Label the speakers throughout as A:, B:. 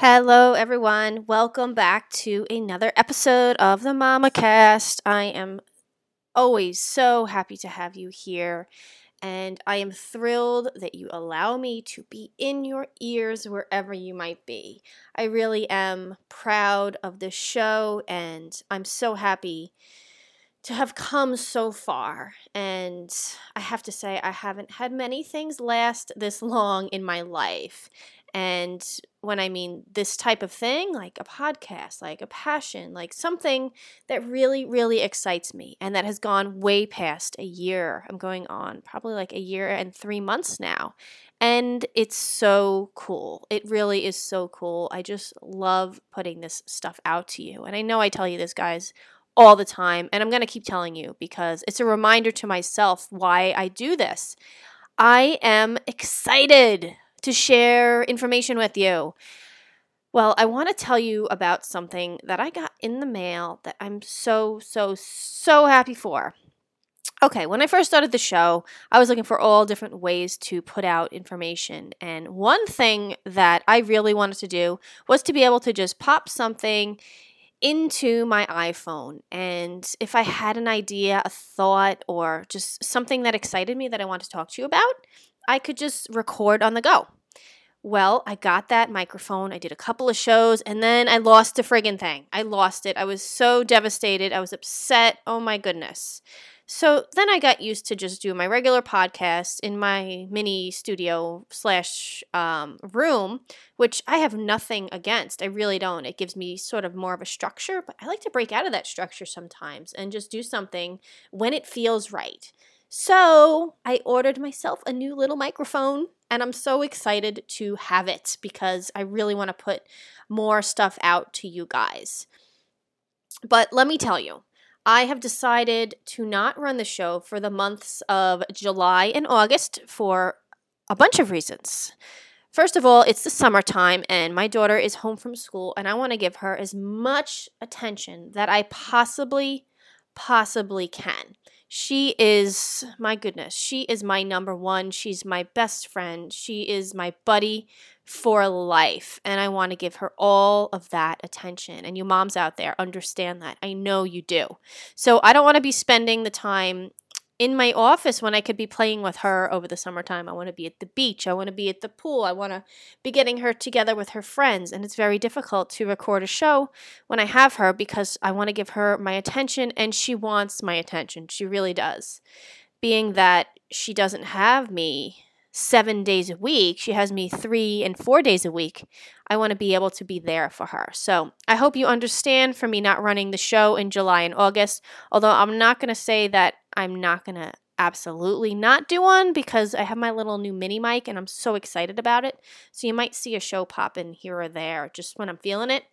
A: Hello, everyone. Welcome back to another episode of the Mama Cast. I am always so happy to have you here, and I am thrilled that you allow me to be in your ears wherever you might be. I really am proud of this show, and I'm so happy to have come so far. And I have to say, I haven't had many things last this long in my life. And when I mean this type of thing, like a podcast, like a passion, like something that really, really excites me and that has gone way past a year. I'm going on probably like a year and three months now. And it's so cool. It really is so cool. I just love putting this stuff out to you. And I know I tell you this, guys, all the time. And I'm going to keep telling you because it's a reminder to myself why I do this. I am excited to share information with you. Well, I want to tell you about something that I got in the mail that I'm so, so, so happy for. Okay, when I first started the show, I was looking for all different ways to put out information. And one thing that I really wanted to do was to be able to just pop something into my iPhone. And if I had an idea, a thought, or just something that excited me that I want to talk to you about, I could just record on the go. Well, I got that microphone. I did a couple of shows and then I lost the friggin' thing. I lost it. I was so devastated. I was upset. Oh my goodness. So then I got used to just doing my regular podcast in my mini studio slash um, room, which I have nothing against. I really don't. It gives me sort of more of a structure, but I like to break out of that structure sometimes and just do something when it feels right. So I ordered myself a new little microphone and I'm so excited to have it because I really want to put more stuff out to you guys. But let me tell you, I have decided to not run the show for the months of July and August for a bunch of reasons. First of all, it's the summertime and my daughter is home from school, and I want to give her as much attention that I possibly, possibly can. She is, my goodness, she is my number one. She's my best friend. She is my buddy for life. And I want to give her all of that attention. And you moms out there understand that. I know you do. So I don't want to be spending the time in my office when I could be playing with her over the summertime. I want to be at the beach. I want to be at the pool. I want to be getting her together with her friends. And it's very difficult to record a show when I have her because I want to give her my attention and she wants my attention. She really does. Being that she doesn't have me seven days a week, she has me three and four days a week. I want to be able to be there for her. So I hope you understand for me not running the show in July and August, although I'm not going to say that I'm not going to absolutely not do one because I have my little new mini mic and I'm so excited about it. So you might see a show pop in here or there just when I'm feeling it.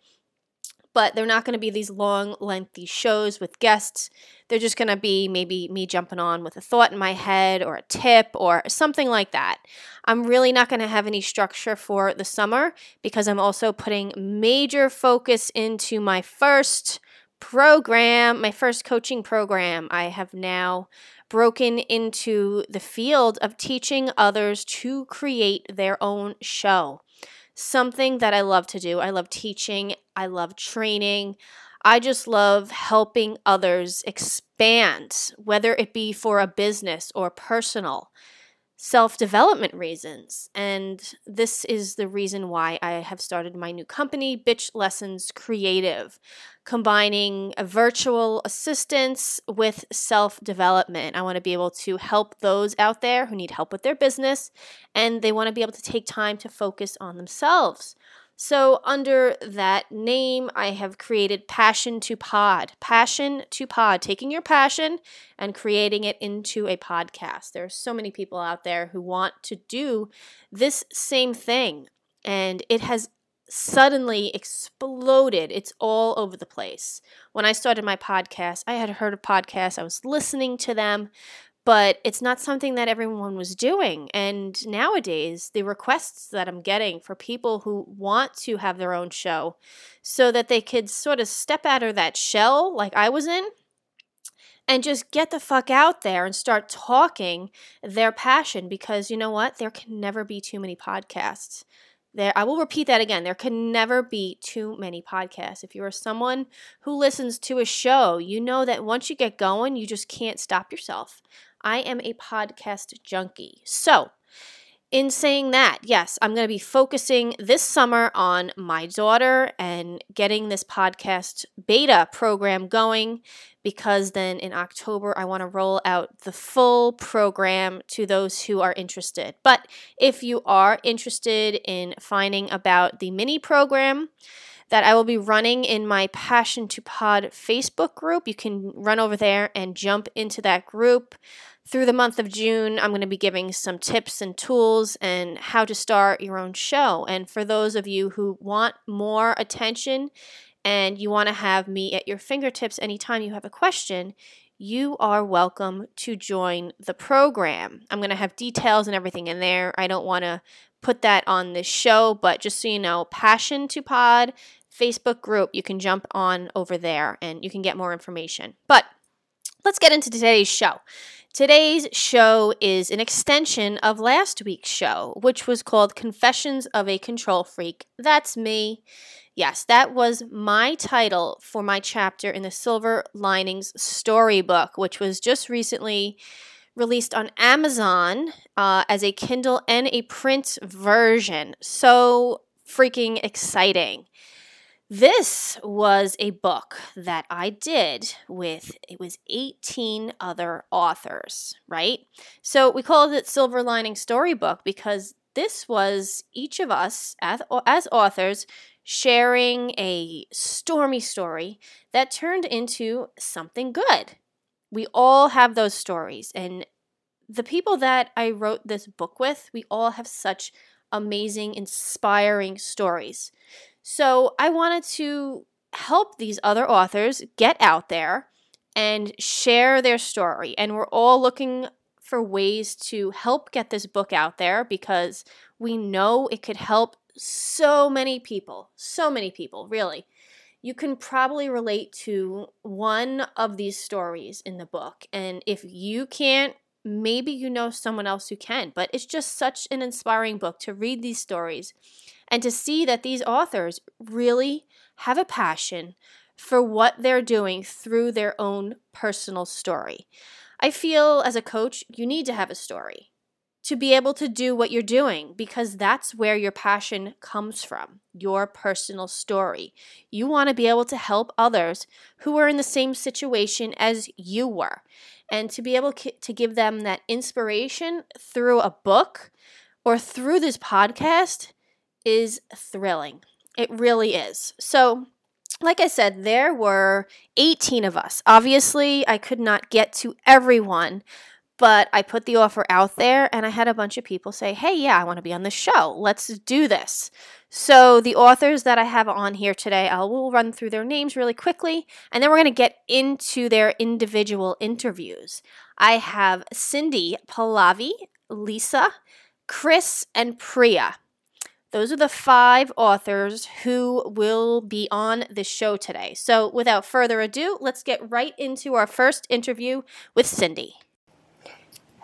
A: But they're not going to be these long, lengthy shows with guests. They're just going to be maybe me jumping on with a thought in my head or a tip or something like that. I'm really not going to have any structure for the summer because I'm also putting major focus into my first program, my first coaching program, I have now broken into the field of teaching others to create their own show. Something that I love to do. I love teaching, I love training. I just love helping others expand, whether it be for a business or personal self development reasons. And this is the reason why I have started my new company, Bitch Lessons Creative, combining virtual assistance with self development. I want to be able to help those out there who need help with their business and they want to be able to take time to focus on themselves. So, under that name, I have created Passion to Pod. Passion to Pod, taking your passion and creating it into a podcast. There are so many people out there who want to do this same thing, and it has suddenly exploded. It's all over the place. When I started my podcast, I had heard of podcasts, I was listening to them, but it's not something that everyone was doing. And nowadays, the requests that I'm getting for people who want to have their own show so that they could sort of step out of that shell like I was in and just get the fuck out there and start talking their passion because you know what? There can never be too many podcasts. There, I will repeat that again. There can never be too many podcasts. If you are someone who listens to a show, you know that once you get going, you just can't stop yourself. I am a podcast junkie. So, in saying that, yes, I'm going to be focusing this summer on my daughter and getting this podcast beta program going because then in October I want to roll out the full program to those who are interested. But if you are interested in finding about the mini program, that I will be running in my Passion to Pod Facebook group. You can run over there and jump into that group through the month of June, I'm going to be giving some tips and tools and how to start your own show. And for those of you who want more attention and you want to have me at your fingertips anytime you have a question, you are welcome to join the program. I'm going to have details and everything in there. I don't want to put that on this show, but just so you know, Passion to Pod Facebook group, you can jump on over there and you can get more information. But let's get into today's show. Today's show is an extension of last week's show, which was called Confessions of a Control Freak. That's me. Yes, that was my title for my chapter in the Silver Linings Storybook, which was just recently released on Amazon uh, as a Kindle and a print version. So freaking exciting. This was a book that I did with it was 18 other authors, right? So we called it Silver Lining Storybook because this was each of us as, as authors sharing a stormy story that turned into something good. We all have those stories and the people that I wrote this book with, we all have such amazing, inspiring stories. So I wanted to help these other authors get out there and share their story. And we're all looking for ways to help get this book out there because we know it could help so many people. So many people, really. You can probably relate to one of these stories in the book. And if you can't, maybe you know someone else who can. But it's just such an inspiring book to read these stories and to see that these authors really have a passion for what they're doing through their own personal story. I feel as a coach, you need to have a story to be able to do what you're doing because that's where your passion comes from your personal story. You want to be able to help others who are in the same situation as you were and to be able to give them that inspiration through a book or through this podcast is thrilling. It really is. So, like I said, there were 18 of us. Obviously, I could not get to everyone, but I put the offer out there and I had a bunch of people say, hey, yeah, I want to be on the show. Let's do this. So, the authors that I have on here today, I will run through their names really quickly and then we're going to get into their individual interviews. I have Cindy Pallavi, Lisa, Chris, and Priya. Those are the five authors who will be on the show today. So, without further ado, let's get right into our first interview with Cindy.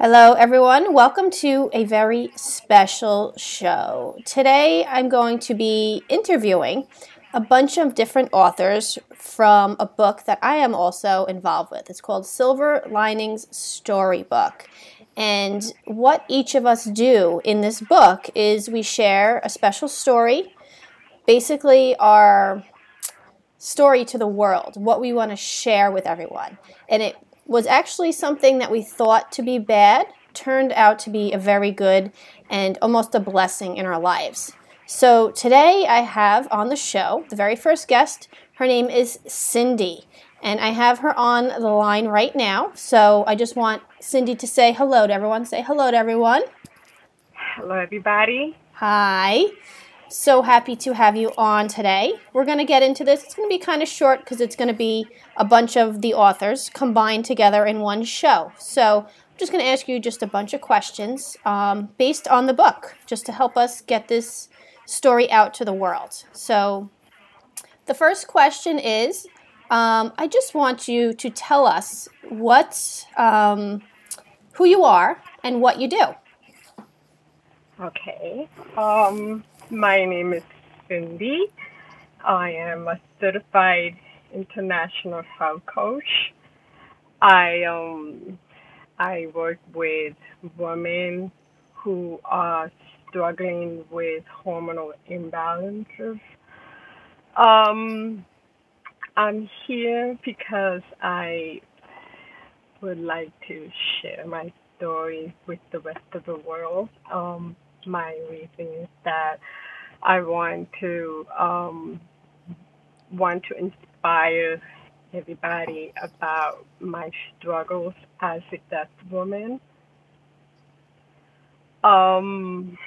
A: Hello, everyone. Welcome to a very special show. Today, I'm going to be interviewing a bunch of different authors from a book that I am also involved with. It's called Silver Linings Storybook. And what each of us do in this book is we share a special story, basically, our story to the world, what we want to share with everyone. And it was actually something that we thought to be bad, turned out to be a very good and almost a blessing in our lives. So today I have on the show the very first guest. Her name is Cindy and I have her on the line right now. So I just want Cindy to say hello to everyone. Say hello to everyone.
B: Hello, everybody.
A: Hi. So happy to have you on today. We're going to get into this. It's going to be kind of short because it's going to be a bunch of the authors combined together in one show. So I'm just going to ask you just a bunch of questions um, based on the book, just to help us get this story out to the world. So the first question is um, I just want you to tell us what, um, who you are and what you do.
B: Okay. Um, my name is Cindy. I am a certified international health coach. I um I work with women who are struggling with hormonal imbalances. Um, I'm here because I would like to share my story with the rest of the world. Um, my reason is that I want to um, want to inspire everybody about my struggles as a deaf woman. Um,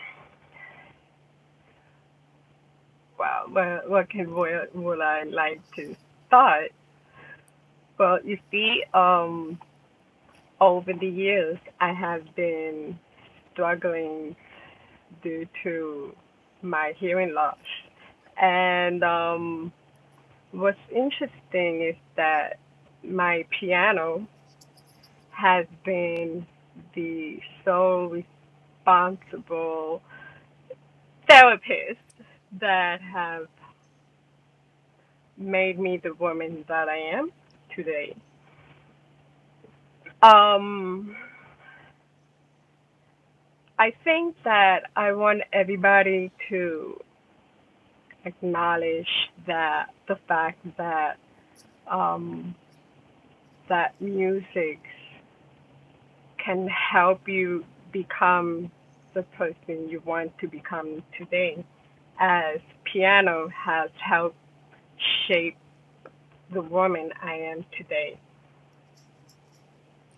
B: well, where, what can where would I like to start? Well, you see, um, over the years, I have been struggling due to my hearing loss, and um, what's interesting is that my piano has been the sole responsible therapist that have made me the woman that I am today. Um, I think that I want everybody to acknowledge that the fact that um, that music can help you become the person you want to become today, as piano has helped shape the woman I am today.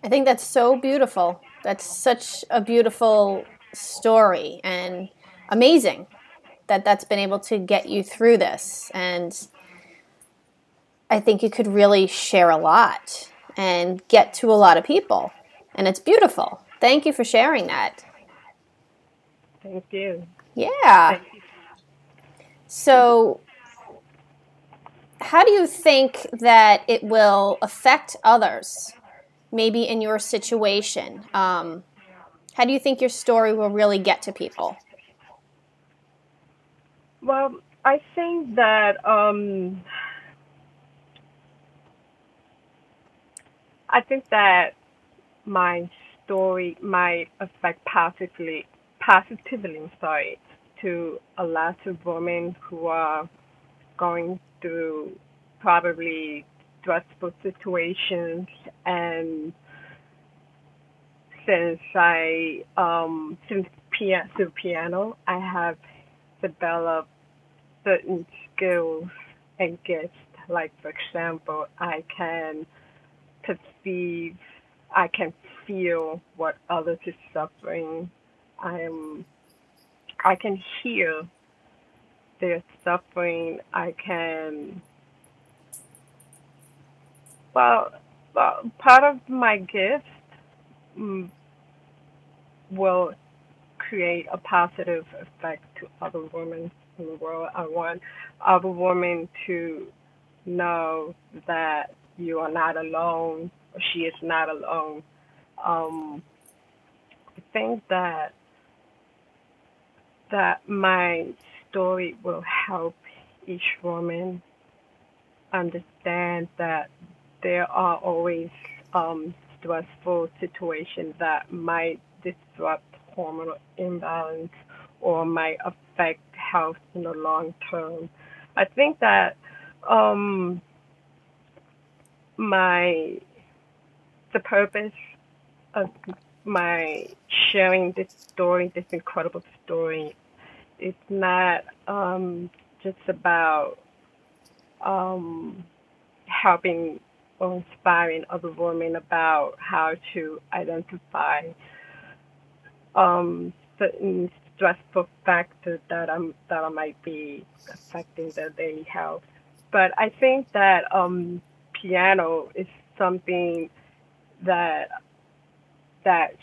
A: I think that's so beautiful. That's such a beautiful story and amazing that that's been able to get you through this. And I think you could really share a lot and get to a lot of people. And it's beautiful. Thank you for sharing that.
B: Thank you.
A: Yeah.
B: Thank you.
A: So, how do you think that it will affect others, maybe in your situation? Um, how do you think your story will really get to people?
B: Well, I think that um, I think that my story might affect positively, positively, sorry, to a lot of women who are going through probably stressful situations and since I um since through piano I have developed certain skills and gifts. Like for example I can perceive I can feel what others is suffering. I am I can hear their suffering. I can well, well part of my gift mm, will create a positive effect to other women in the world. I want other women to know that you are not alone, or she is not alone. Um, I think that that my story will help each woman understand that there are always um, stressful situations that might disrupt hormonal imbalance or might affect health in the long term. I think that um, my the purpose of my sharing this story, this incredible story, is not um, just about um, helping or inspiring other women about how to identify um, certain stressful factors that um that I might be affecting their daily health. But I think that um, piano is something that that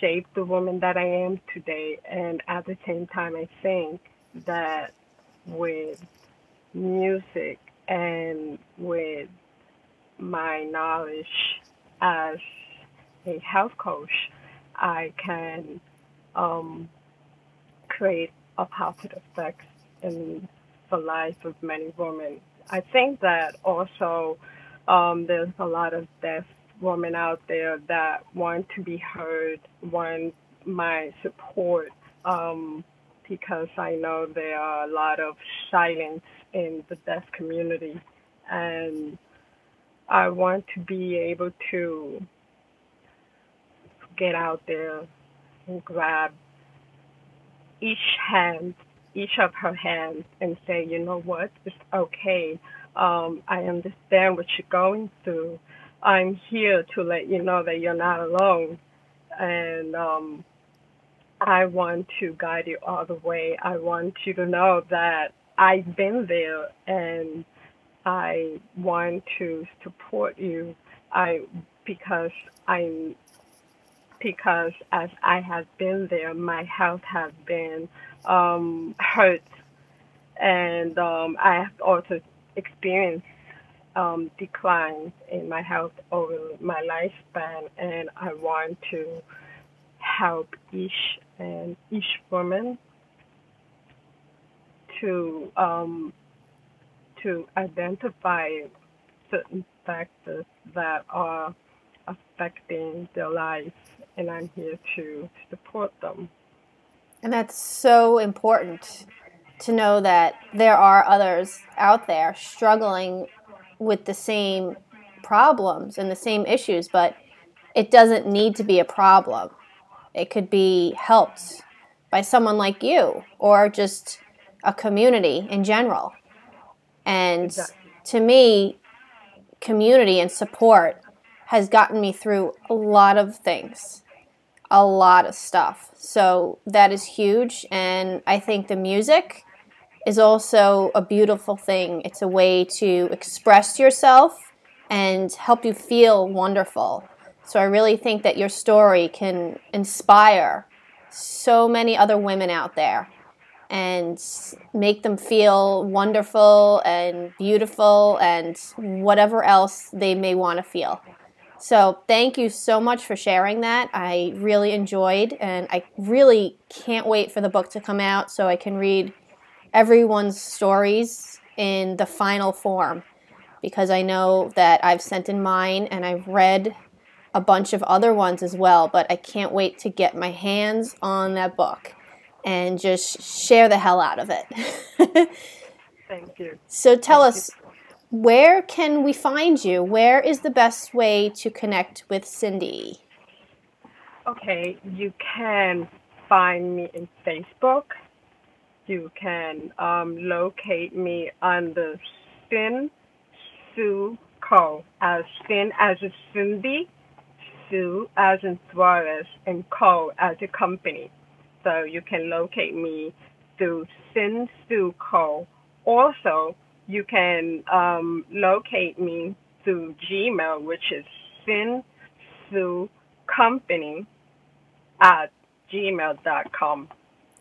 B: shaped the woman that I am today, and at the same time, I think that with music and with my knowledge as a health coach, I can um, create a positive effect in the life of many women. I think that also um, there's a lot of deaf women out there that want to be heard, want my support, um, because I know there are a lot of silence in the deaf community, and I want to be able to get out there and grab each hand, each of her hands, and say, you know what, it's okay. Um, I understand what you're going through. I'm here to let you know that you're not alone. And um, I want to guide you all the way. I want you to know that I've been there and I want to support you. I because I'm because as I have been there, my health has been um, hurt, and um, I have also experienced um, in my health over my lifespan, and I want to help each and each woman to um, to identify certain factors that are affecting their life, and I'm here to support them.
A: And that's so important to know that there are others out there struggling with the same problems and the same issues, but it doesn't need to be a problem. It could be helped by someone like you or just a community in general. And exactly. to me, community and support has gotten me through a lot of things, a lot of stuff. So that is huge. And I think the music is also a beautiful thing. It's a way to express yourself and help you feel wonderful. So I really think that your story can inspire so many other women out there and make them feel wonderful and beautiful and whatever else they may want to feel. So, thank you so much for sharing that. I really enjoyed, and I really can't wait for the book to come out so I can read everyone's stories in the final form because I know that I've sent in mine and I've read a bunch of other ones as well, but I can't wait to get my hands on that book and just share the hell out of it.
B: Thank you.
A: So tell
B: Thank
A: us, you. where can we find you? Where is the best way to connect with Cindy?
B: Okay, you can find me in Facebook you can um, locate me on the Sin Sue Co. As Sin as a Cindy, Sue as in Suarez, and Co. as a company. So you can locate me through Sin Sue Co. Also, you can um, locate me through Gmail, which is Sin Sue Company at gmail.com.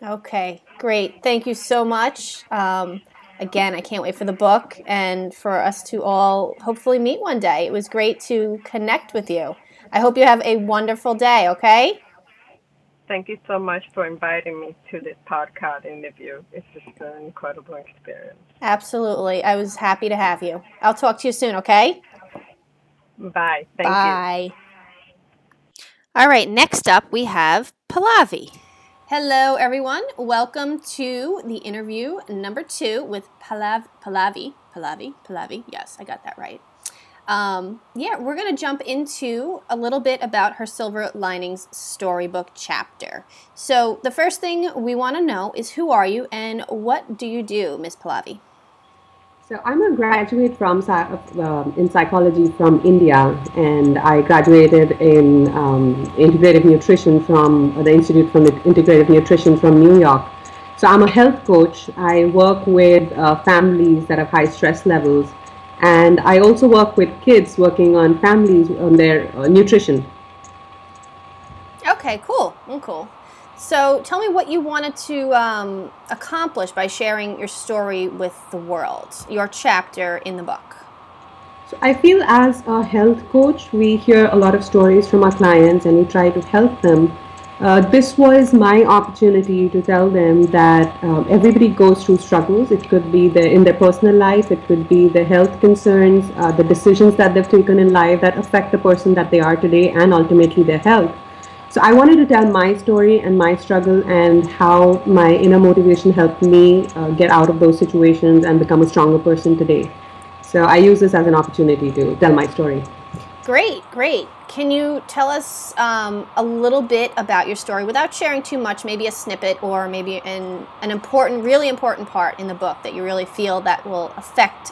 A: Okay, great. Thank you so much. Um, again, I can't wait for the book and for us to all hopefully meet one day. It was great to connect with you. I hope you have a wonderful day, okay?
B: Thank you so much for inviting me to this podcast interview. It's just an incredible experience.
A: Absolutely. I was happy to have you. I'll talk to you soon, okay?
B: Bye. Thank
A: Bye. you. All right, next up we have Pallavi. Hello, everyone. Welcome to the interview number two with Palav, Pallavi. Pallavi, Pallavi. Yes, I got that right. Um, yeah, we're going to jump into a little bit about her Silver Linings storybook chapter. So, the first thing we want to know is who are you and what do you do, Miss Pallavi?
C: So I'm a graduate from uh, in psychology from India, and I graduated in um, integrative nutrition from the Institute for Integrative Nutrition from New York. So I'm a health coach. I work with uh, families that have high stress levels, and I also work with kids working on families on their uh, nutrition.
A: Okay, cool, mm, cool. So tell me what you wanted to um, accomplish by sharing your story with the world, your chapter in the book.
C: So I feel as a health coach, we hear a lot of stories from our clients and we try to help them Uh, this was my opportunity to tell them that um, everybody goes through struggles. It could be the, in their personal life, it could be the health concerns, uh, the decisions that they've taken in life that affect the person that they are today, and ultimately their health. So I wanted to tell my story and my struggle and how my inner motivation helped me uh, get out of those situations and become a stronger person today. So I use this as an opportunity to tell my story.
A: Great, great. Can you tell us um, a little bit about your story without sharing too much? Maybe a snippet or maybe an, an important, really important part in the book that you really feel that will affect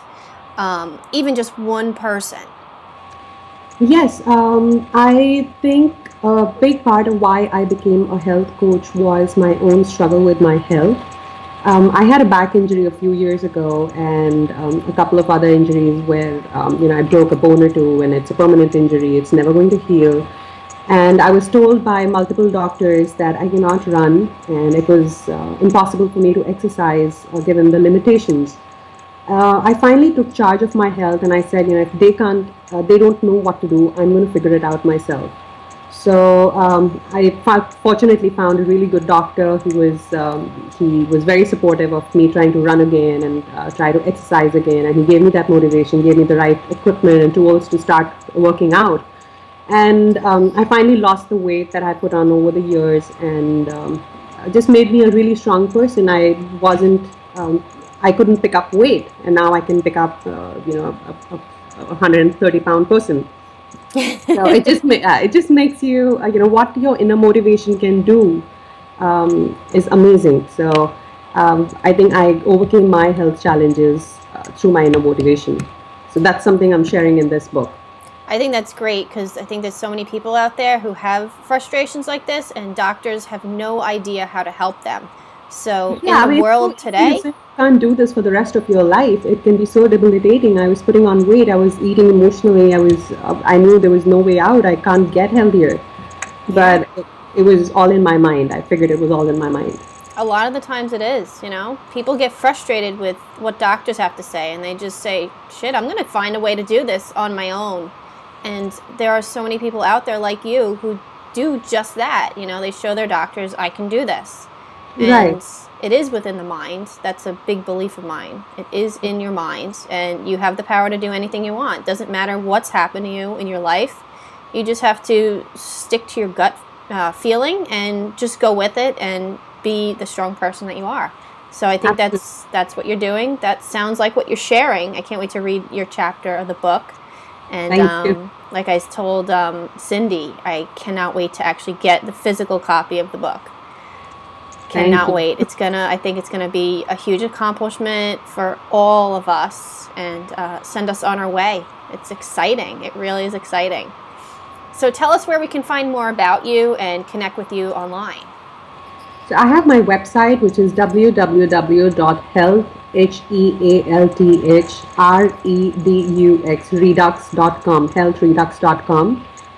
A: um, even just one person.
C: Yes, um, I think a big part of why I became a health coach was my own struggle with my health. Um, I had a back injury a few years ago and um, a couple of other injuries where, um, you know, I broke a bone or two and it's a permanent injury. It's never going to heal. And I was told by multiple doctors that I cannot run and it was uh, impossible for me to exercise uh, given the limitations. Uh, I finally took charge of my health and I said, you know, if they can't, uh, they don't know what to do, I'm going to figure it out myself. So um, I fortunately found a really good doctor. He was um, he was very supportive of me trying to run again and uh, try to exercise again, and he gave me that motivation, gave me the right equipment and tools to start working out. And um, I finally lost the weight that I put on over the years, and um, just made me a really strong person. I wasn't um, I couldn't pick up weight, and now I can pick up uh, you know a, a, a 130 pound person so it just ma- uh, it just makes you uh, you know what your inner motivation can do um, is amazing. So um, I think I overcame my health challenges uh, through my inner motivation. So that's something I'm sharing in this book.
A: I think that's great because I think there's so many people out there who have frustrations like this, and doctors have no idea how to help them. So yeah, in the I mean, world today,
C: you can't do this for the rest of your life. It can be so debilitating. I was putting on weight. I was eating emotionally. I was. I knew there was no way out. I can't get healthier, but it, it was all in my mind. I figured it was all in my mind.
A: A lot of the times it is. You know, people get frustrated with what doctors have to say, and they just say, "Shit, I'm going to find a way to do this on my own." And there are so many people out there like you who do just that. You know, they show their doctors, "I can do this." And right. it is within the mind. That's a big belief of mine. It is in your mind, and you have the power to do anything you want. Doesn't matter what's happened to you in your life. You just have to stick to your gut uh, feeling and just go with it and be the strong person that you are. So I think that's that's what you're doing. That sounds like what you're sharing. I can't wait to read your chapter of the book. And um, like I told um, Cindy, I cannot wait to actually get the physical copy of the book. Cannot wait. It's gonna. I think it's gonna be a huge accomplishment for all of us and uh, send us on our way. It's exciting. It really is exciting. So tell us where we can find more about you and connect with you online.
C: So I have my website, which is www.health h e a l t h r e d u x redux.com healthredux.com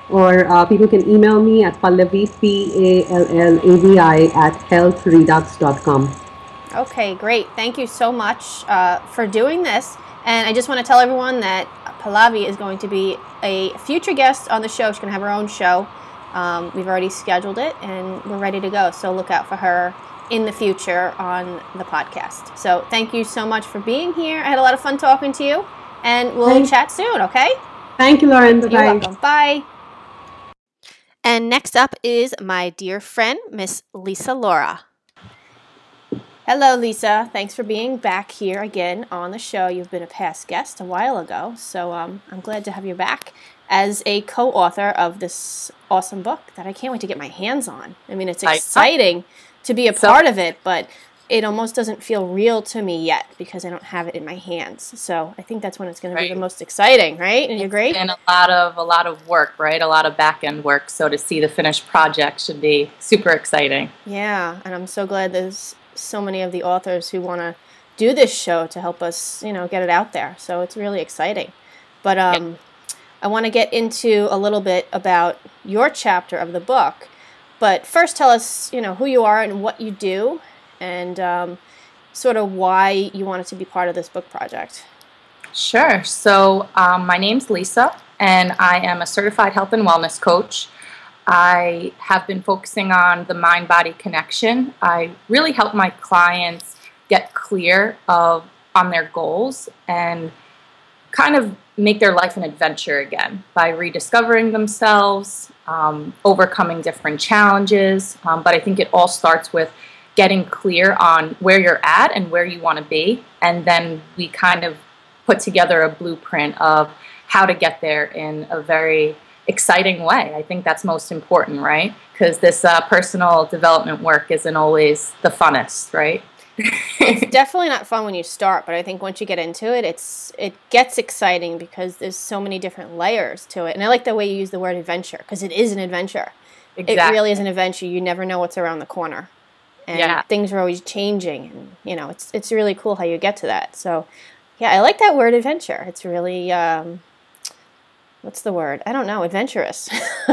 C: or uh, people can email me at pallavi, P-A-L-L-A-V-I, at healthredux.com.
A: Okay, great. Thank you so much uh, for doing this. And I just want to tell everyone that Pallavi is going to be a future guest on the show. She's going to have her own show. Um, we've already scheduled it and we're ready to go. So look out for her in the future on the podcast. So thank you so much for being here. I had a lot of fun talking to you, and we'll Thanks. chat soon, okay?
C: Thank you, Lauren. Bye. You're
A: welcome. Bye. And next up is my dear friend, Miss Lisa Laura. Hello, Lisa. Thanks for being back here again on the show. You've been a past guest a while ago, so um, I'm glad to have you back as a co author of this awesome book that I can't wait to get my hands on. I mean, it's exciting to be a part of it, but it almost doesn't feel real to me yet because I don't have it in my hands. So I think that's when it's going right. to be the most exciting, right? And you agree?
D: And a lot of a lot of work, right? A lot of back end work. So to see the finished project should be super exciting.
A: Yeah, and I'm so glad there's so many of the authors who want to do this show to help us, you know, get it out there. So it's really exciting. But um, yeah. I want to get into a little bit about your chapter of the book. But first, tell us, you know, who you are and what you do, and um, sort of why you wanted to be part of this book project.
D: Sure. So, um, my name's Lisa, and I am a certified health and wellness coach. I have been focusing on the mind body connection. I really help my clients get clear of on their goals and kind of make their life an adventure again by rediscovering themselves, um, overcoming different challenges. Um, but I think it all starts with getting clear on where you're at and where you want to be. And then we kind of put together a blueprint of how to get there in a very exciting way. I think that's most important, right? Because this uh, personal development work isn't always the funnest, right?
A: it's definitely not fun when you start, but I think once you get into it, it's it gets exciting because there's so many different layers to it. And I like the way you use the word adventure because it is an adventure. Exactly. It really is an adventure. You never know what's around the corner, and yeah. things are always changing. And you know, it's it's really cool how you get to that. So, yeah, I like that word adventure. It's really um, what's the word? I don't know. Adventurous.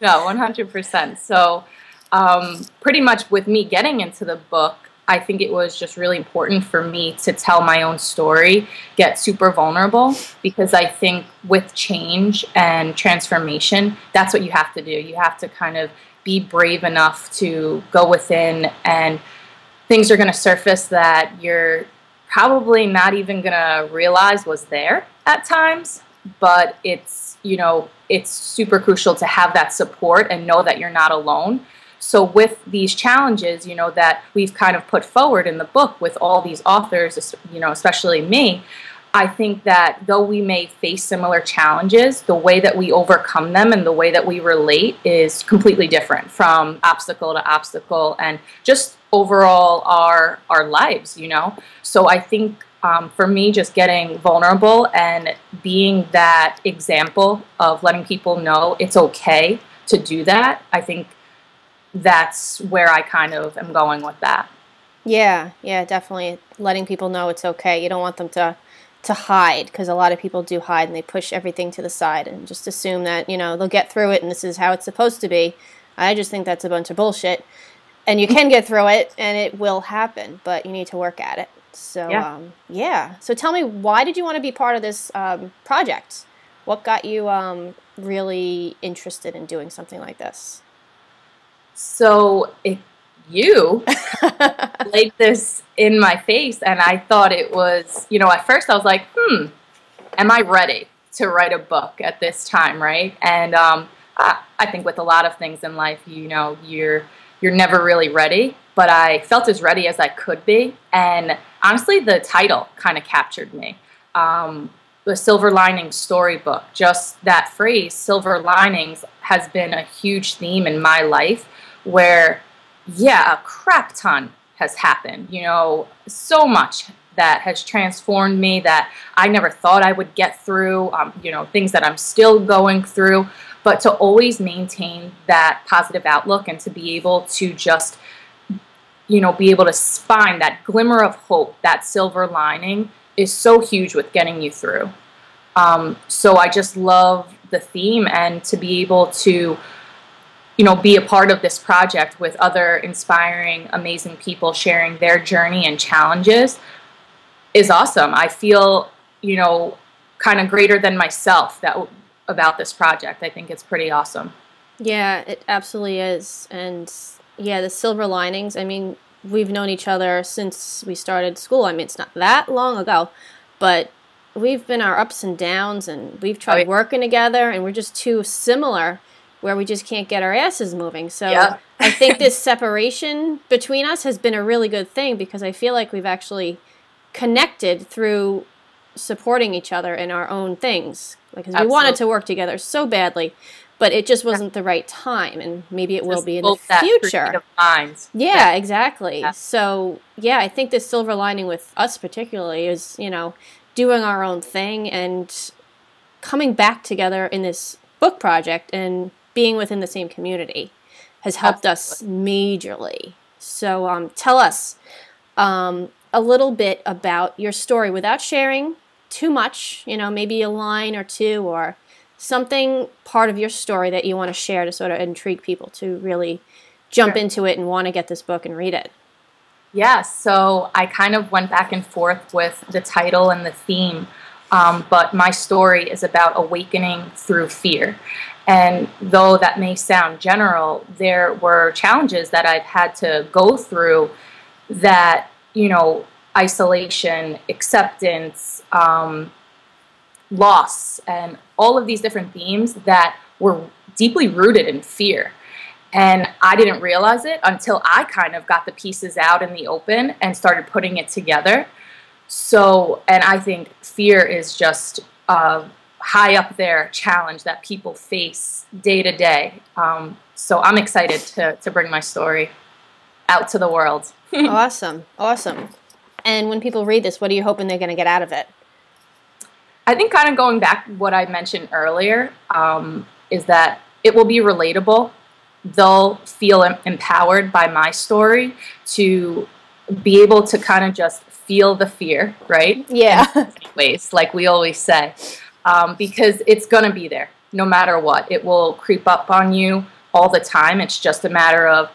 D: no, one hundred percent. So um, pretty much with me getting into the book, I think it was just really important for me to tell my own story, get super vulnerable, because I think with change and transformation, that's what you have to do. You have to kind of be brave enough to go within, and things are going to surface that you're probably not even going to realize was there at times, but it's, you know, it's super crucial to have that support and know that you're not alone. So with these challenges, you know, that we've kind of put forward in the book with all these authors, you know, especially me, I think that though we may face similar challenges, the way that we overcome them and the way that we relate is completely different from obstacle to obstacle and just overall our our lives, you know. So I think um, for me, just getting vulnerable and being that example of letting people know it's okay to do that, I think that's where I kind of am going with that.
A: Yeah, yeah, definitely letting people know it's okay. You don't want them to to hide because a lot of people do hide and they push everything to the side and just assume that, you know, they'll get through it and this is how it's supposed to be. I just think that's a bunch of bullshit. And you can get through it and it will happen, but you need to work at it. So, yeah. Um, yeah. So tell me, why did you want to be part of this um, project? What got you um, really interested in doing something like this?
D: So it, you laid this in my face, and I thought it was, you know, at first I was like, hmm, am I ready to write a book at this time, right? And um, I, I think with a lot of things in life, you know, you're you're never really ready. But I felt as ready as I could be, and honestly, the title kind of captured me. Um, the silver lining storybook just that phrase silver linings has been a huge theme in my life where, yeah, a crap ton has happened. You know, so much that has transformed me that I never thought I would get through, um, you know, things that I'm still going through. But to always maintain that positive outlook and to be able to just, you know, be able to find that glimmer of hope, that silver lining is so huge with getting you through. Um, so I just love the theme and to be able to you know, be a part of this project with other inspiring, amazing people sharing their journey and challenges is awesome. I feel, you know, kind of greater than myself that about this project. I think it's pretty awesome.
A: Yeah, it absolutely is. And yeah, the silver linings. I mean, we've known each other since we started school. I mean, it's not that long ago, but we've been our ups and downs and we've tried oh, yeah. working together and we're just too similar where we just can't get our asses moving. So yep. I think this separation between us has been a really good thing because I feel like we've actually connected through supporting each other in our own things because we wanted to work together so badly but it just wasn't the right time and maybe it just will be in the future yeah, yeah, exactly yeah. so yeah i think the silver lining with us particularly is you know doing our own thing and coming back together in this book project and being within the same community has helped Absolutely. us majorly. So um, tell us um, a little bit about your story without sharing too much, you know, maybe a line or two or something part of your story that you want to share to sort of intrigue people to really jump sure. into it and want to get this book and read it.
D: Yeah, so I kind of went back and forth with the title and the theme Um, but my story is about awakening through fear. And though that may sound general, there were challenges that I've had to go through that, you know, isolation, acceptance, um, loss, and all of these different themes that were deeply rooted in fear. And I didn't realize it until I kind of got the pieces out in the open and started putting it together. So, and I think fear is just a high up there challenge that people face day to day. Um, so I'm excited to, to bring my story out to the world.
A: awesome. Awesome. And when people read this, what are you hoping they're going to get out of it?
D: I think kind of going back what I mentioned earlier um, is that it will be relatable. They'll feel empowered by my story to be able to kind of just feel the fear, right?
A: Yeah.
D: ways, like we always say, um, because it's going to be there no matter what. It will creep up on you all the time. It's just a matter of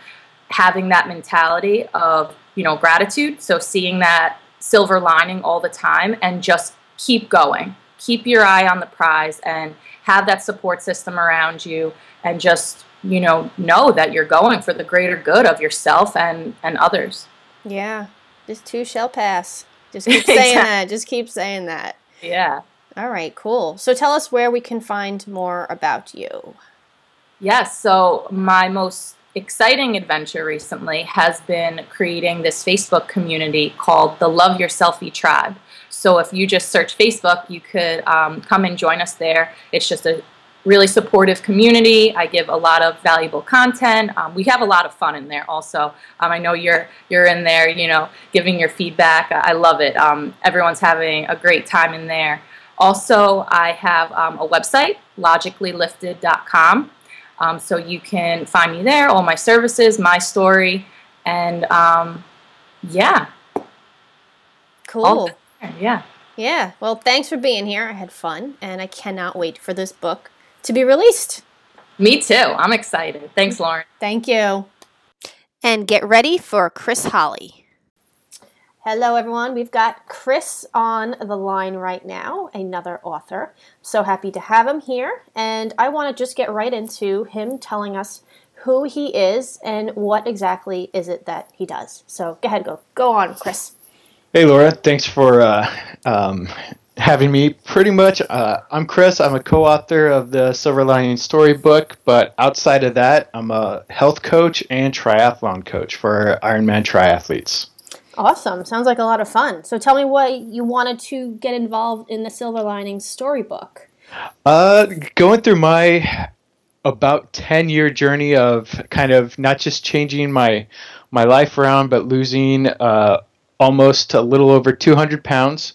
D: having that mentality of, you know, gratitude. So seeing that silver lining all the time and just keep going. Keep your eye on the prize and have that support system around you and just, you know, know that you're going for the greater good of yourself and, and others.
A: Yeah. This too shall pass. Just keep saying that. Just keep saying that.
D: Yeah.
A: All right, cool. So tell us where we can find more about you.
D: Yes, so my most exciting adventure recently has been creating this Facebook community called the Love Your Selfie Tribe. So if you just search Facebook, you could um, come and join us there. It's just a really supportive community. I give a lot of valuable content. Um, we have a lot of fun in there. Also, um, I know you're you're in there, you know, giving your feedback. I love it. Um, everyone's having a great time in there. Also, I have um, a website, logicallylifted.com. Um, so you can find me there, all my services, my story, and um, yeah.
A: Cool.
D: Yeah.
A: Yeah. Well, thanks for being here. I had fun, and I cannot wait for this book to be released.
D: Me too. I'm excited. Thanks, Lauren.
A: Thank you. And get ready for Chris Holley. Hello, everyone. We've got Chris on the line right now, another author. So happy to have him here. And I want to just get right into him telling us who he is and what exactly is it that he does. So go ahead, go. Go on, Chris.
E: Hey, Laura. Thanks for uh, um, having me. Pretty much, uh, I'm Chris. I'm a co-author of the Silver Lining Storybook, but outside of that, I'm a health coach and triathlon coach for Ironman triathletes.
A: Awesome. Sounds like a lot of fun. So tell me what you wanted to get involved in the Silver Lining Storybook.
E: Uh, going through my about 10 year journey of kind of not just changing my my life around but losing uh, almost a little over 200 pounds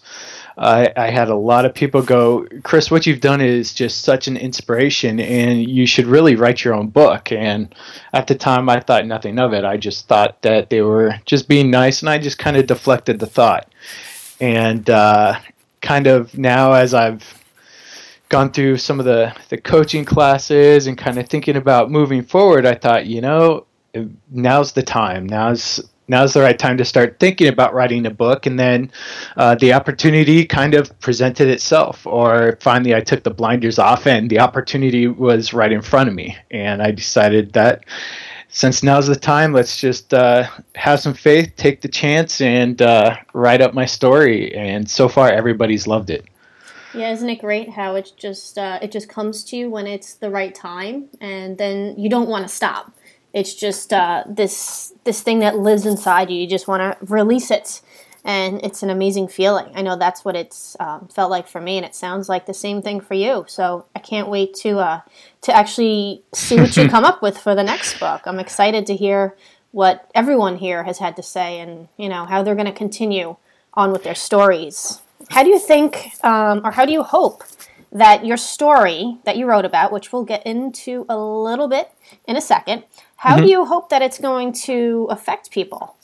E: I, I had a lot of people go, Chris, what you've done is just such an inspiration, and you should really write your own book. And at the time, I thought nothing of it. I just thought that they were just being nice, and I just kind of deflected the thought. And uh, kind of now, as I've gone through some of the, the coaching classes and kind of thinking about moving forward, I thought, you know, now's the time. Now's now's the right time to start thinking about writing a book. And then uh, the opportunity kind of presented itself, or finally I took the blinders off and the opportunity was right in front of me. And I decided that since now's the time, let's just uh, have some faith, take the chance, and uh, write up my story. And so far, everybody's loved it.
A: Yeah, isn't it great how it just uh, it just comes to you when it's the right time, and then you don't want to stop. It's just uh, this this thing that lives inside you. You just want to release it, and it's an amazing feeling. I know that's what it's um, felt like for me, and it sounds like the same thing for you. So I can't wait to uh, to actually see what you come up with for the next book. I'm excited to hear what everyone here has had to say, and you know how they're going to continue on with their stories. How do you think, um, or how do you hope that your story that you wrote about, which we'll get into a little bit in a second, how mm-hmm. do you hope that it's going to affect people?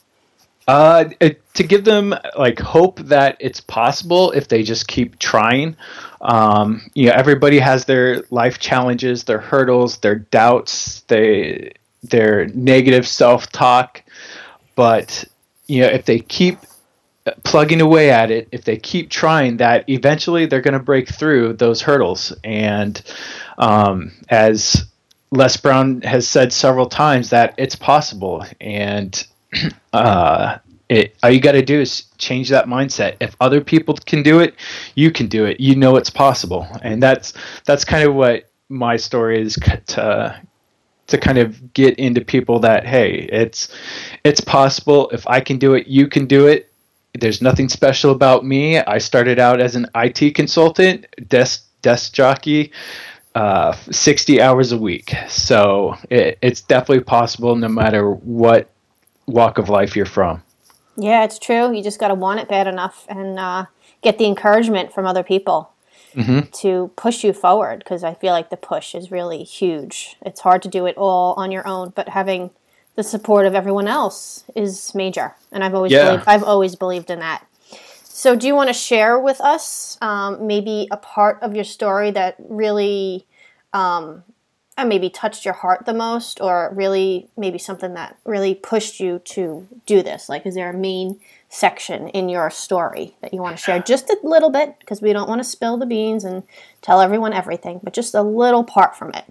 E: Uh, it, to give them like hope that it's possible if they just keep trying. Um, you know, everybody has their life challenges, their hurdles, their doubts, they their negative self talk, but you know, if they keep plugging away at it, if they keep trying, that eventually they're going to break through those hurdles. And um, as Les Brown has said several times, that it's possible. And uh, it, all you got to do is change that mindset. If other people can do it, you can do it. You know it's possible, and that's that's kind of what my story is to to kind of get into people that hey, it's it's possible. If I can do it, you can do it. There's nothing special about me. I started out as an IT consultant, desk desk jockey. Uh, 60 hours a week. So it, it's definitely possible no matter what walk of life you're from.
A: Yeah, it's true. You just got to want it bad enough and uh, get the encouragement from other people mm-hmm. to push you forward because I feel like the push is really huge. It's hard to do it all on your own, but having the support of everyone else is major. And I've always yeah. believed, I've always believed in that. So, do you want to share with us um, maybe a part of your story that really um, maybe touched your heart the most or really maybe something that really pushed you to do this? Like is there a main section in your story that you want to share? Just a little bit because we don't want to spill the beans and tell everyone everything but just a little part from it.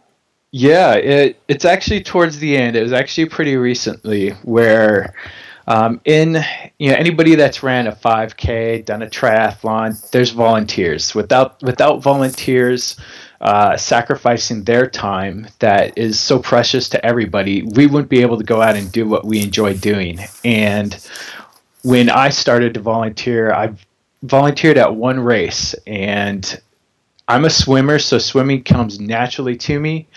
E: Yeah it, it's actually towards the end. It was actually pretty recently where um, in you know anybody that's ran a 5k done a triathlon there's volunteers without without volunteers uh, sacrificing their time that is so precious to everybody, we wouldn't be able to go out and do what we enjoy doing. And when I started to volunteer, I volunteered at one race, and I'm a swimmer, so swimming comes naturally to me.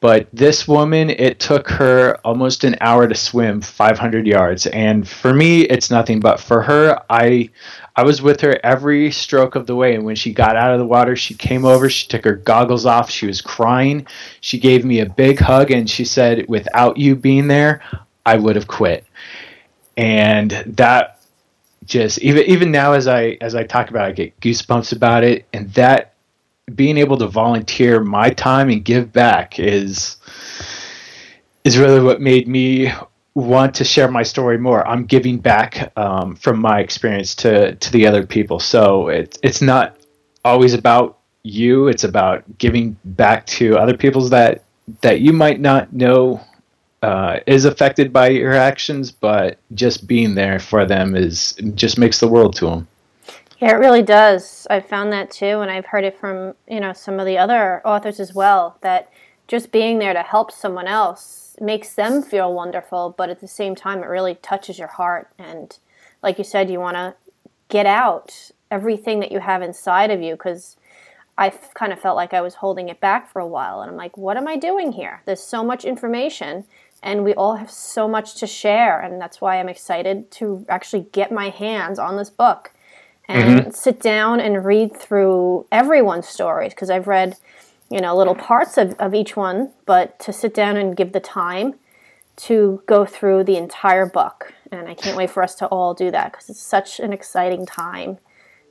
E: But this woman, it took her almost an hour to swim 500 yards, and for me, it's nothing. But for her, I I was with her every stroke of the way. And when she got out of the water, she came over, she took her goggles off, she was crying. She gave me a big hug and she said, Without you being there, I would have quit. And that just even even now as I as I talk about it, I get goosebumps about it. And that being able to volunteer my time and give back is is really what made me want to share my story more. I'm giving back um, from my experience to to the other people. So it's it's not always about you. It's about giving back to other people's that that you might not know uh, is affected by your actions, but just being there for them is just makes the world to them.
A: Yeah, it really does. I've found that too, and I've heard it from you know some of the other authors as well. That just being there to help someone else makes them feel wonderful, but at the same time, it really touches your heart. And like you said, you want to get out everything that you have inside of you because I kind of felt like I was holding it back for a while. And I'm like, what am I doing here? There's so much information, and we all have so much to share. And that's why I'm excited to actually get my hands on this book and mm-hmm. sit down and read through everyone's stories because I've read you know little parts of, of each one but to sit down and give the time to go through the entire book and i can't wait for us to all do that because it's such an exciting time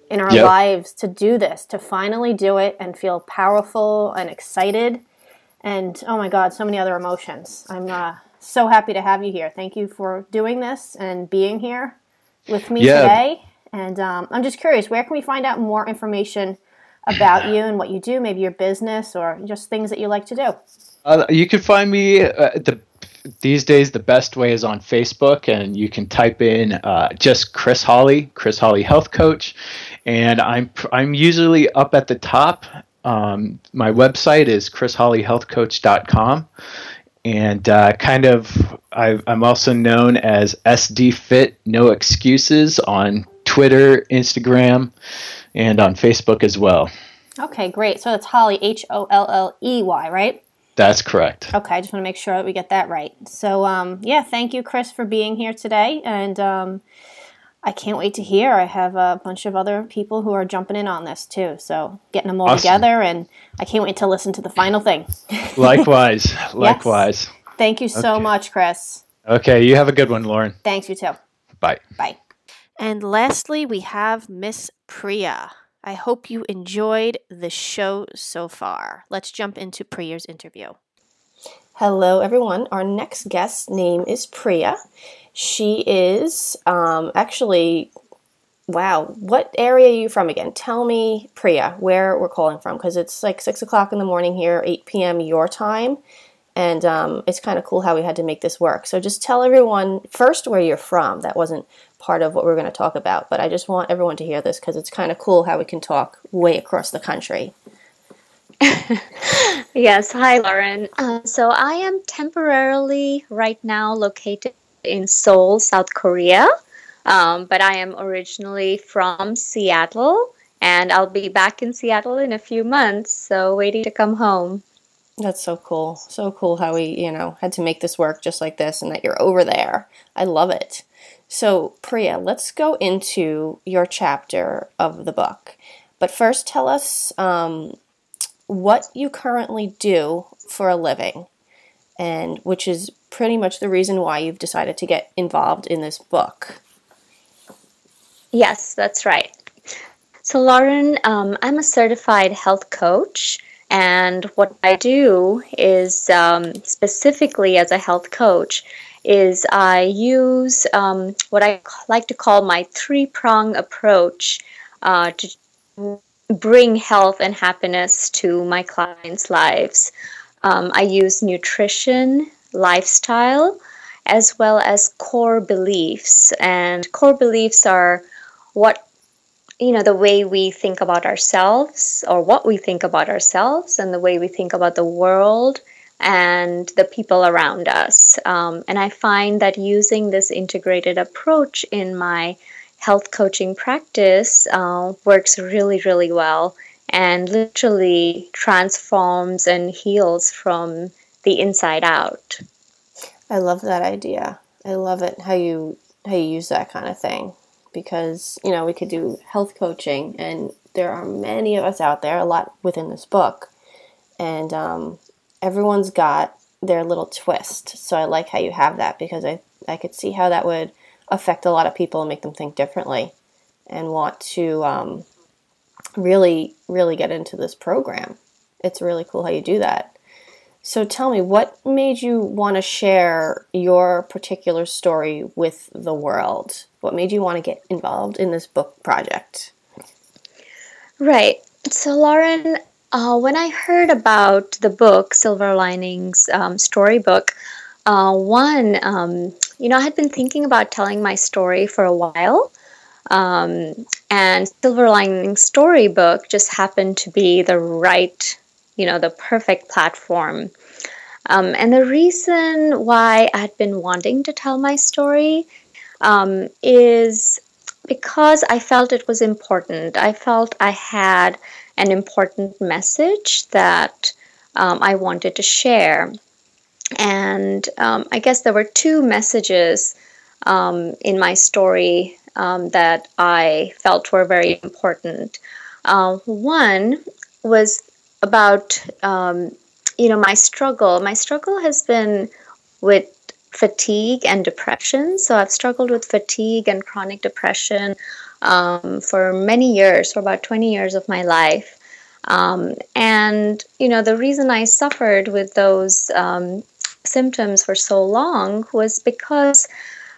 A: in our yep. lives to do this to finally do it and feel powerful and excited and oh my god so many other emotions i'm uh, so happy to have you here thank you for doing this and being here with me yeah. today and um, i'm just curious where can we find out more information about you and what you do, maybe your business or just things that you like to do?
E: Uh, you can find me uh, the these days the best way is on Facebook, and you can type in uh, just Chris Holley, Chris Holley Health Coach, and I'm I'm usually up at the top. Um, my website is chrisholleyhealthcoach.com, and uh, kind of I, I'm also known as SD Fit No Excuses on Twitter, Instagram, and on Facebook as well.
A: Okay, great. So that's Holley, H O L L E Y, right?
E: That's correct.
A: Okay, I just want to make sure that we get that right. So, um, yeah, thank you, Chris, for being here today. And um, I can't wait to hear. I have a bunch of other people who are jumping in on this too. So, getting them all awesome. together, and I can't wait to listen to the final thing.
E: likewise. Likewise. Yes.
A: Thank you so okay. much, Chris.
E: Okay, you have a good one, Lauren.
A: Thanks, you too.
E: Bye.
A: Bye. And lastly, we have Miss Priya. I hope you enjoyed the show so far. Let's jump into Priya's interview. Hello, everyone. Our next guest's name is Priya. She is um, actually wow, what area are you from again? Tell me, Priya, where we're calling from because it's like six o'clock in the morning here, 8 p.m. your time. And um, it's kind of cool how we had to make this work. So just tell everyone first where you're from. That wasn't part of what we are going to talk about, but I just want everyone to hear this because it's kind of cool how we can talk way across the country.
F: yes, hi, Lauren. Uh, so I am temporarily right now located in Seoul, South Korea, um, but I am originally from Seattle, and I'll be back in Seattle in a few months, so waiting to come home.
A: That's so cool. So cool how we, you know, had to make this work just like this and that you're over there. I love it. So, Priya, let's go into your chapter of the book. But first, tell us um, what you currently do for a living, and which is pretty much the reason why you've decided to get involved in this book.
F: Yes, that's right. So, Lauren, um, I'm a certified health coach. And what I do is um, specifically as a health coach is I use um, what I like to call my three prong approach uh, to bring health and happiness to my clients' lives. Um, I use nutrition, lifestyle, as well as core beliefs. And core beliefs are what you know the way we think about ourselves or what we think about ourselves and the way we think about the world and the people around us. Um, and i find that using this integrated approach in my health coaching practice uh, works really really well and literally transforms and heals from the inside out.
A: I love that idea. I love it how you how you use that kind of thing because you know we could do health coaching and there are many of us out there a lot within this book. And um, everyone's got their little twist so i like how you have that because i, I could see how that would affect a lot of people and make them think differently and want to um, really really get into this program it's really cool how you do that so tell me, what made you want to share your particular story with the world? What made you want to get involved in this book project?
F: Right. So, Lauren, uh, when I heard about the book, Silver Linings um, Storybook, uh, one, um, you know, I had been thinking about telling my story for a while. Um, and Silver Linings Storybook just happened to be the right you know the perfect platform um, and the reason why i'd been wanting to tell my story um, is because i felt it was important i felt i had an important message that um, i wanted to share and um, i guess there were two messages um, in my story um, that i felt were very important uh, one was about um, you know my struggle. My struggle has been with fatigue and depression. So I've struggled with fatigue and chronic depression um, for many years, for about 20 years of my life. Um, and you know the reason I suffered with those um, symptoms for so long was because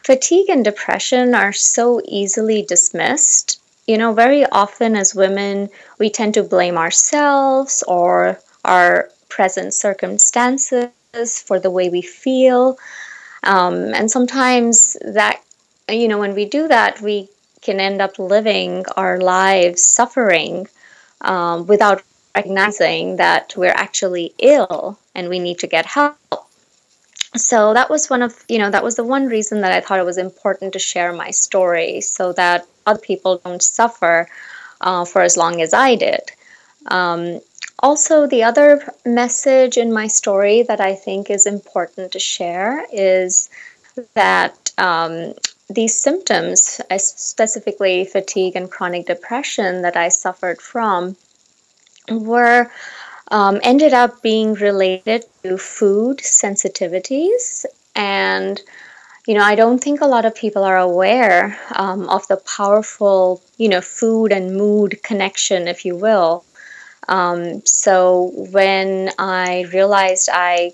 F: fatigue and depression are so easily dismissed you know, very often as women, we tend to blame ourselves or our present circumstances for the way we feel. Um, and sometimes that, you know, when we do that, we can end up living our lives suffering um, without recognizing that we're actually ill and we need to get help. So that was one of you know that was the one reason that i thought it was important to share my story so that other people don't suffer uh, for as long as i did. Um, also the other message in my story that i think is important to share is that um, these symptoms specifically fatigue and chronic depression that i suffered from were um, ended up being related to food sensitivities. And, you know, I don't think a lot of people are aware um, of the powerful, you know, food and mood connection, if you will. Um, so when I realized I,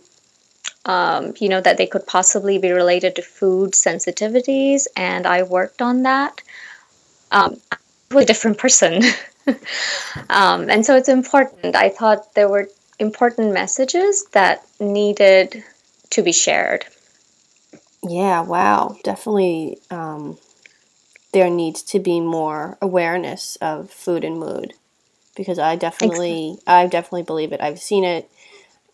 F: um, you know, that they could possibly be related to food sensitivities, and I worked on that, um, I'm a different person. um, and so it's important. I thought there were important messages that needed to be shared.
A: Yeah, wow. Definitely um, there needs to be more awareness of food and mood because I definitely, exactly. I definitely believe it. I've seen it.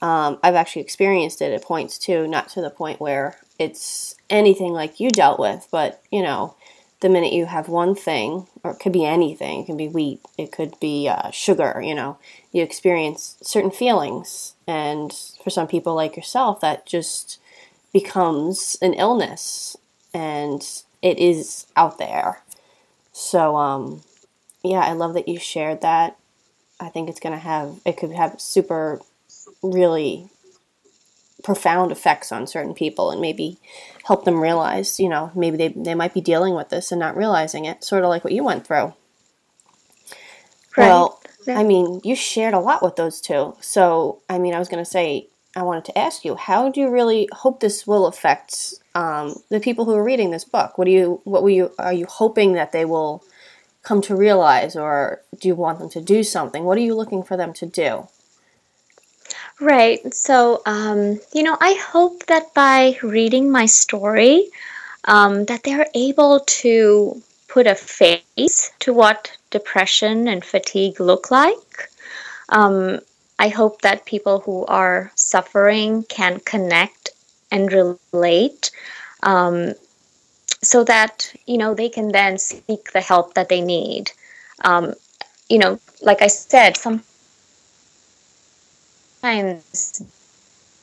A: Um, I've actually experienced it at points too, not to the point where it's anything like you dealt with, but you know, the minute you have one thing, or it could be anything, it can be wheat, it could be uh, sugar, you know, you experience certain feelings. And for some people like yourself, that just becomes an illness and it is out there. So, um, yeah, I love that you shared that. I think it's going to have, it could have super, really profound effects on certain people and maybe help them realize, you know, maybe they, they might be dealing with this and not realizing it, sort of like what you went through. Right. Well, yeah. I mean, you shared a lot with those two. So, I mean, I was going to say, I wanted to ask you, how do you really hope this will affect um, the people who are reading this book? What do you, what were you, are you hoping that they will come to realize, or do you want them to do something? What are you looking for them to do?
F: Right. So, um, you know, I hope that by reading my story, um, that they're able to put a face to what depression and fatigue look like. Um, I hope that people who are suffering can connect and relate um, so that, you know, they can then seek the help that they need. Um, you know, like I said, some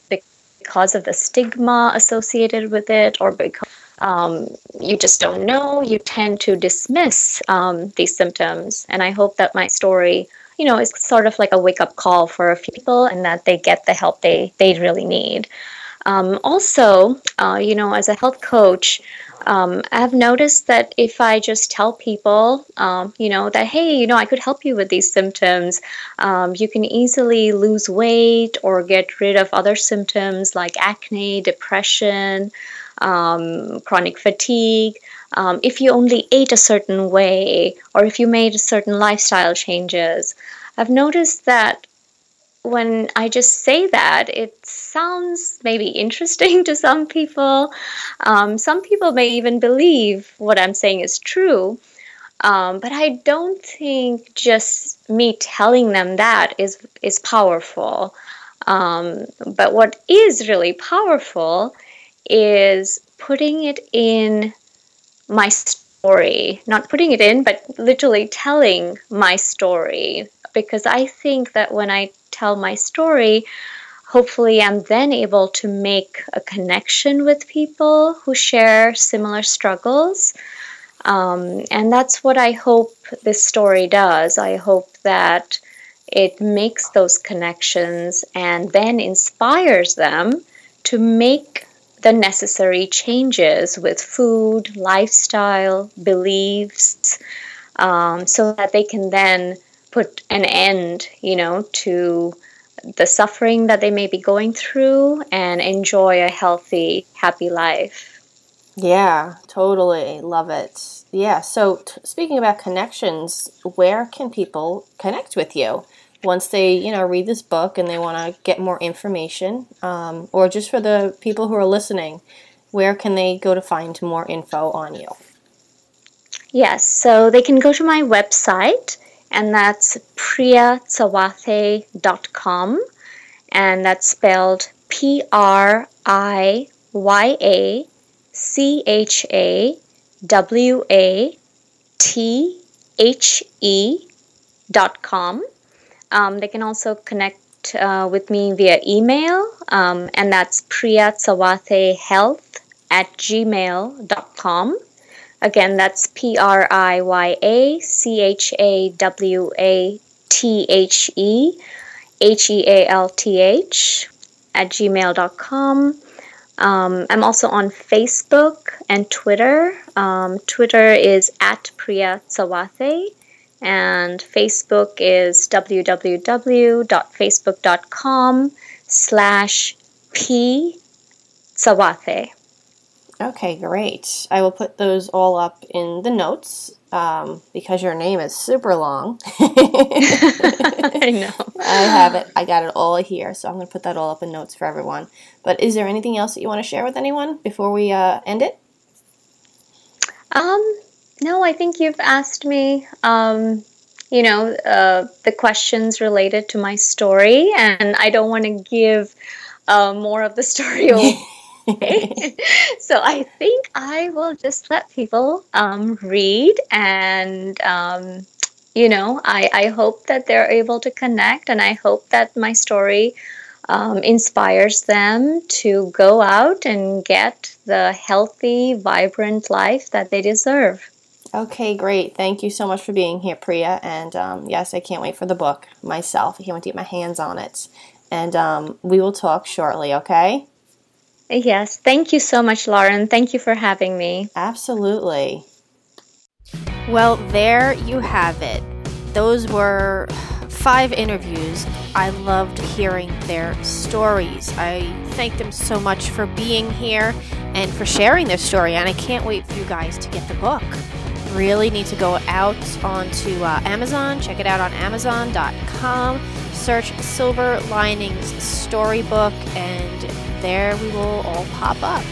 F: because of the stigma associated with it or because um, you just don't know, you tend to dismiss um, these symptoms. And I hope that my story, you know, is sort of like a wake up call for a few people and that they get the help they, they really need. Um, also, uh, you know, as a health coach, um, I've noticed that if I just tell people, um, you know, that, hey, you know, I could help you with these symptoms, um, you can easily lose weight or get rid of other symptoms like acne, depression, um, chronic fatigue. Um, if you only ate a certain way or if you made certain lifestyle changes, I've noticed that when I just say that, it sounds maybe interesting to some people. Um, some people may even believe what I'm saying is true. Um, but I don't think just me telling them that is is powerful. Um, but what is really powerful is putting it in my story, not putting it in, but literally telling my story. Because I think that when I tell my story, hopefully I'm then able to make a connection with people who share similar struggles. Um, and that's what I hope this story does. I hope that it makes those connections and then inspires them to make the necessary changes with food, lifestyle, beliefs, um, so that they can then put an end, you know, to the suffering that they may be going through and enjoy a healthy, happy life.
A: Yeah, totally. Love it. Yeah, so t- speaking about connections, where can people connect with you? Once they, you know, read this book and they want to get more information, um, or just for the people who are listening, where can they go to find more info on you?
F: Yes, so they can go to my website, and that's priyachawathe.com, and that's spelled P R I Y A C H A W A T H E dot com. Um, they can also connect uh, with me via email, um, and that's priyachawathehealth at gmail.com. Again, that's P R I Y A C H A W A T H E H E A L T H at gmail.com. Um, I'm also on Facebook and Twitter. Um, Twitter is at Priya Chawathe, and Facebook is www.facebook.com slash p Chawathe.
A: Okay, great. I will put those all up in the notes um, because your name is super long.
F: I know.
A: I have it. I got it all here, so I'm going to put that all up in notes for everyone. But is there anything else that you want to share with anyone before we uh, end it?
F: Um, no, I think you've asked me, um, you know, uh, the questions related to my story, and I don't want to give uh, more of the story away. so I think I will just let people um, read, and um, you know, I, I hope that they're able to connect, and I hope that my story um, inspires them to go out and get the healthy, vibrant life that they deserve.
A: Okay, great. Thank you so much for being here, Priya. And um, yes, I can't wait for the book myself. I can't wait to get my hands on it. And um, we will talk shortly, okay?
F: Yes. Thank you so much, Lauren. Thank you for having me.
A: Absolutely. Well, there you have it. Those were five interviews. I loved hearing their stories. I thank them so much for being here and for sharing their story. And I can't wait for you guys to get the book. Really need to go out onto uh, Amazon, check it out on Amazon.com, search Silver Linings Storybook, and there we will all pop up.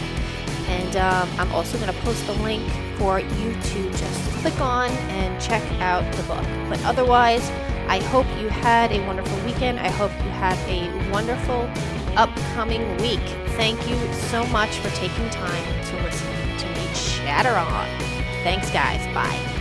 A: And um, I'm also going to post the link for you to just click on and check out the book. But otherwise, I hope you had a wonderful weekend. I hope you have a wonderful upcoming week. Thank you so much for taking time to listen to me chatter on. Thanks, guys. Bye.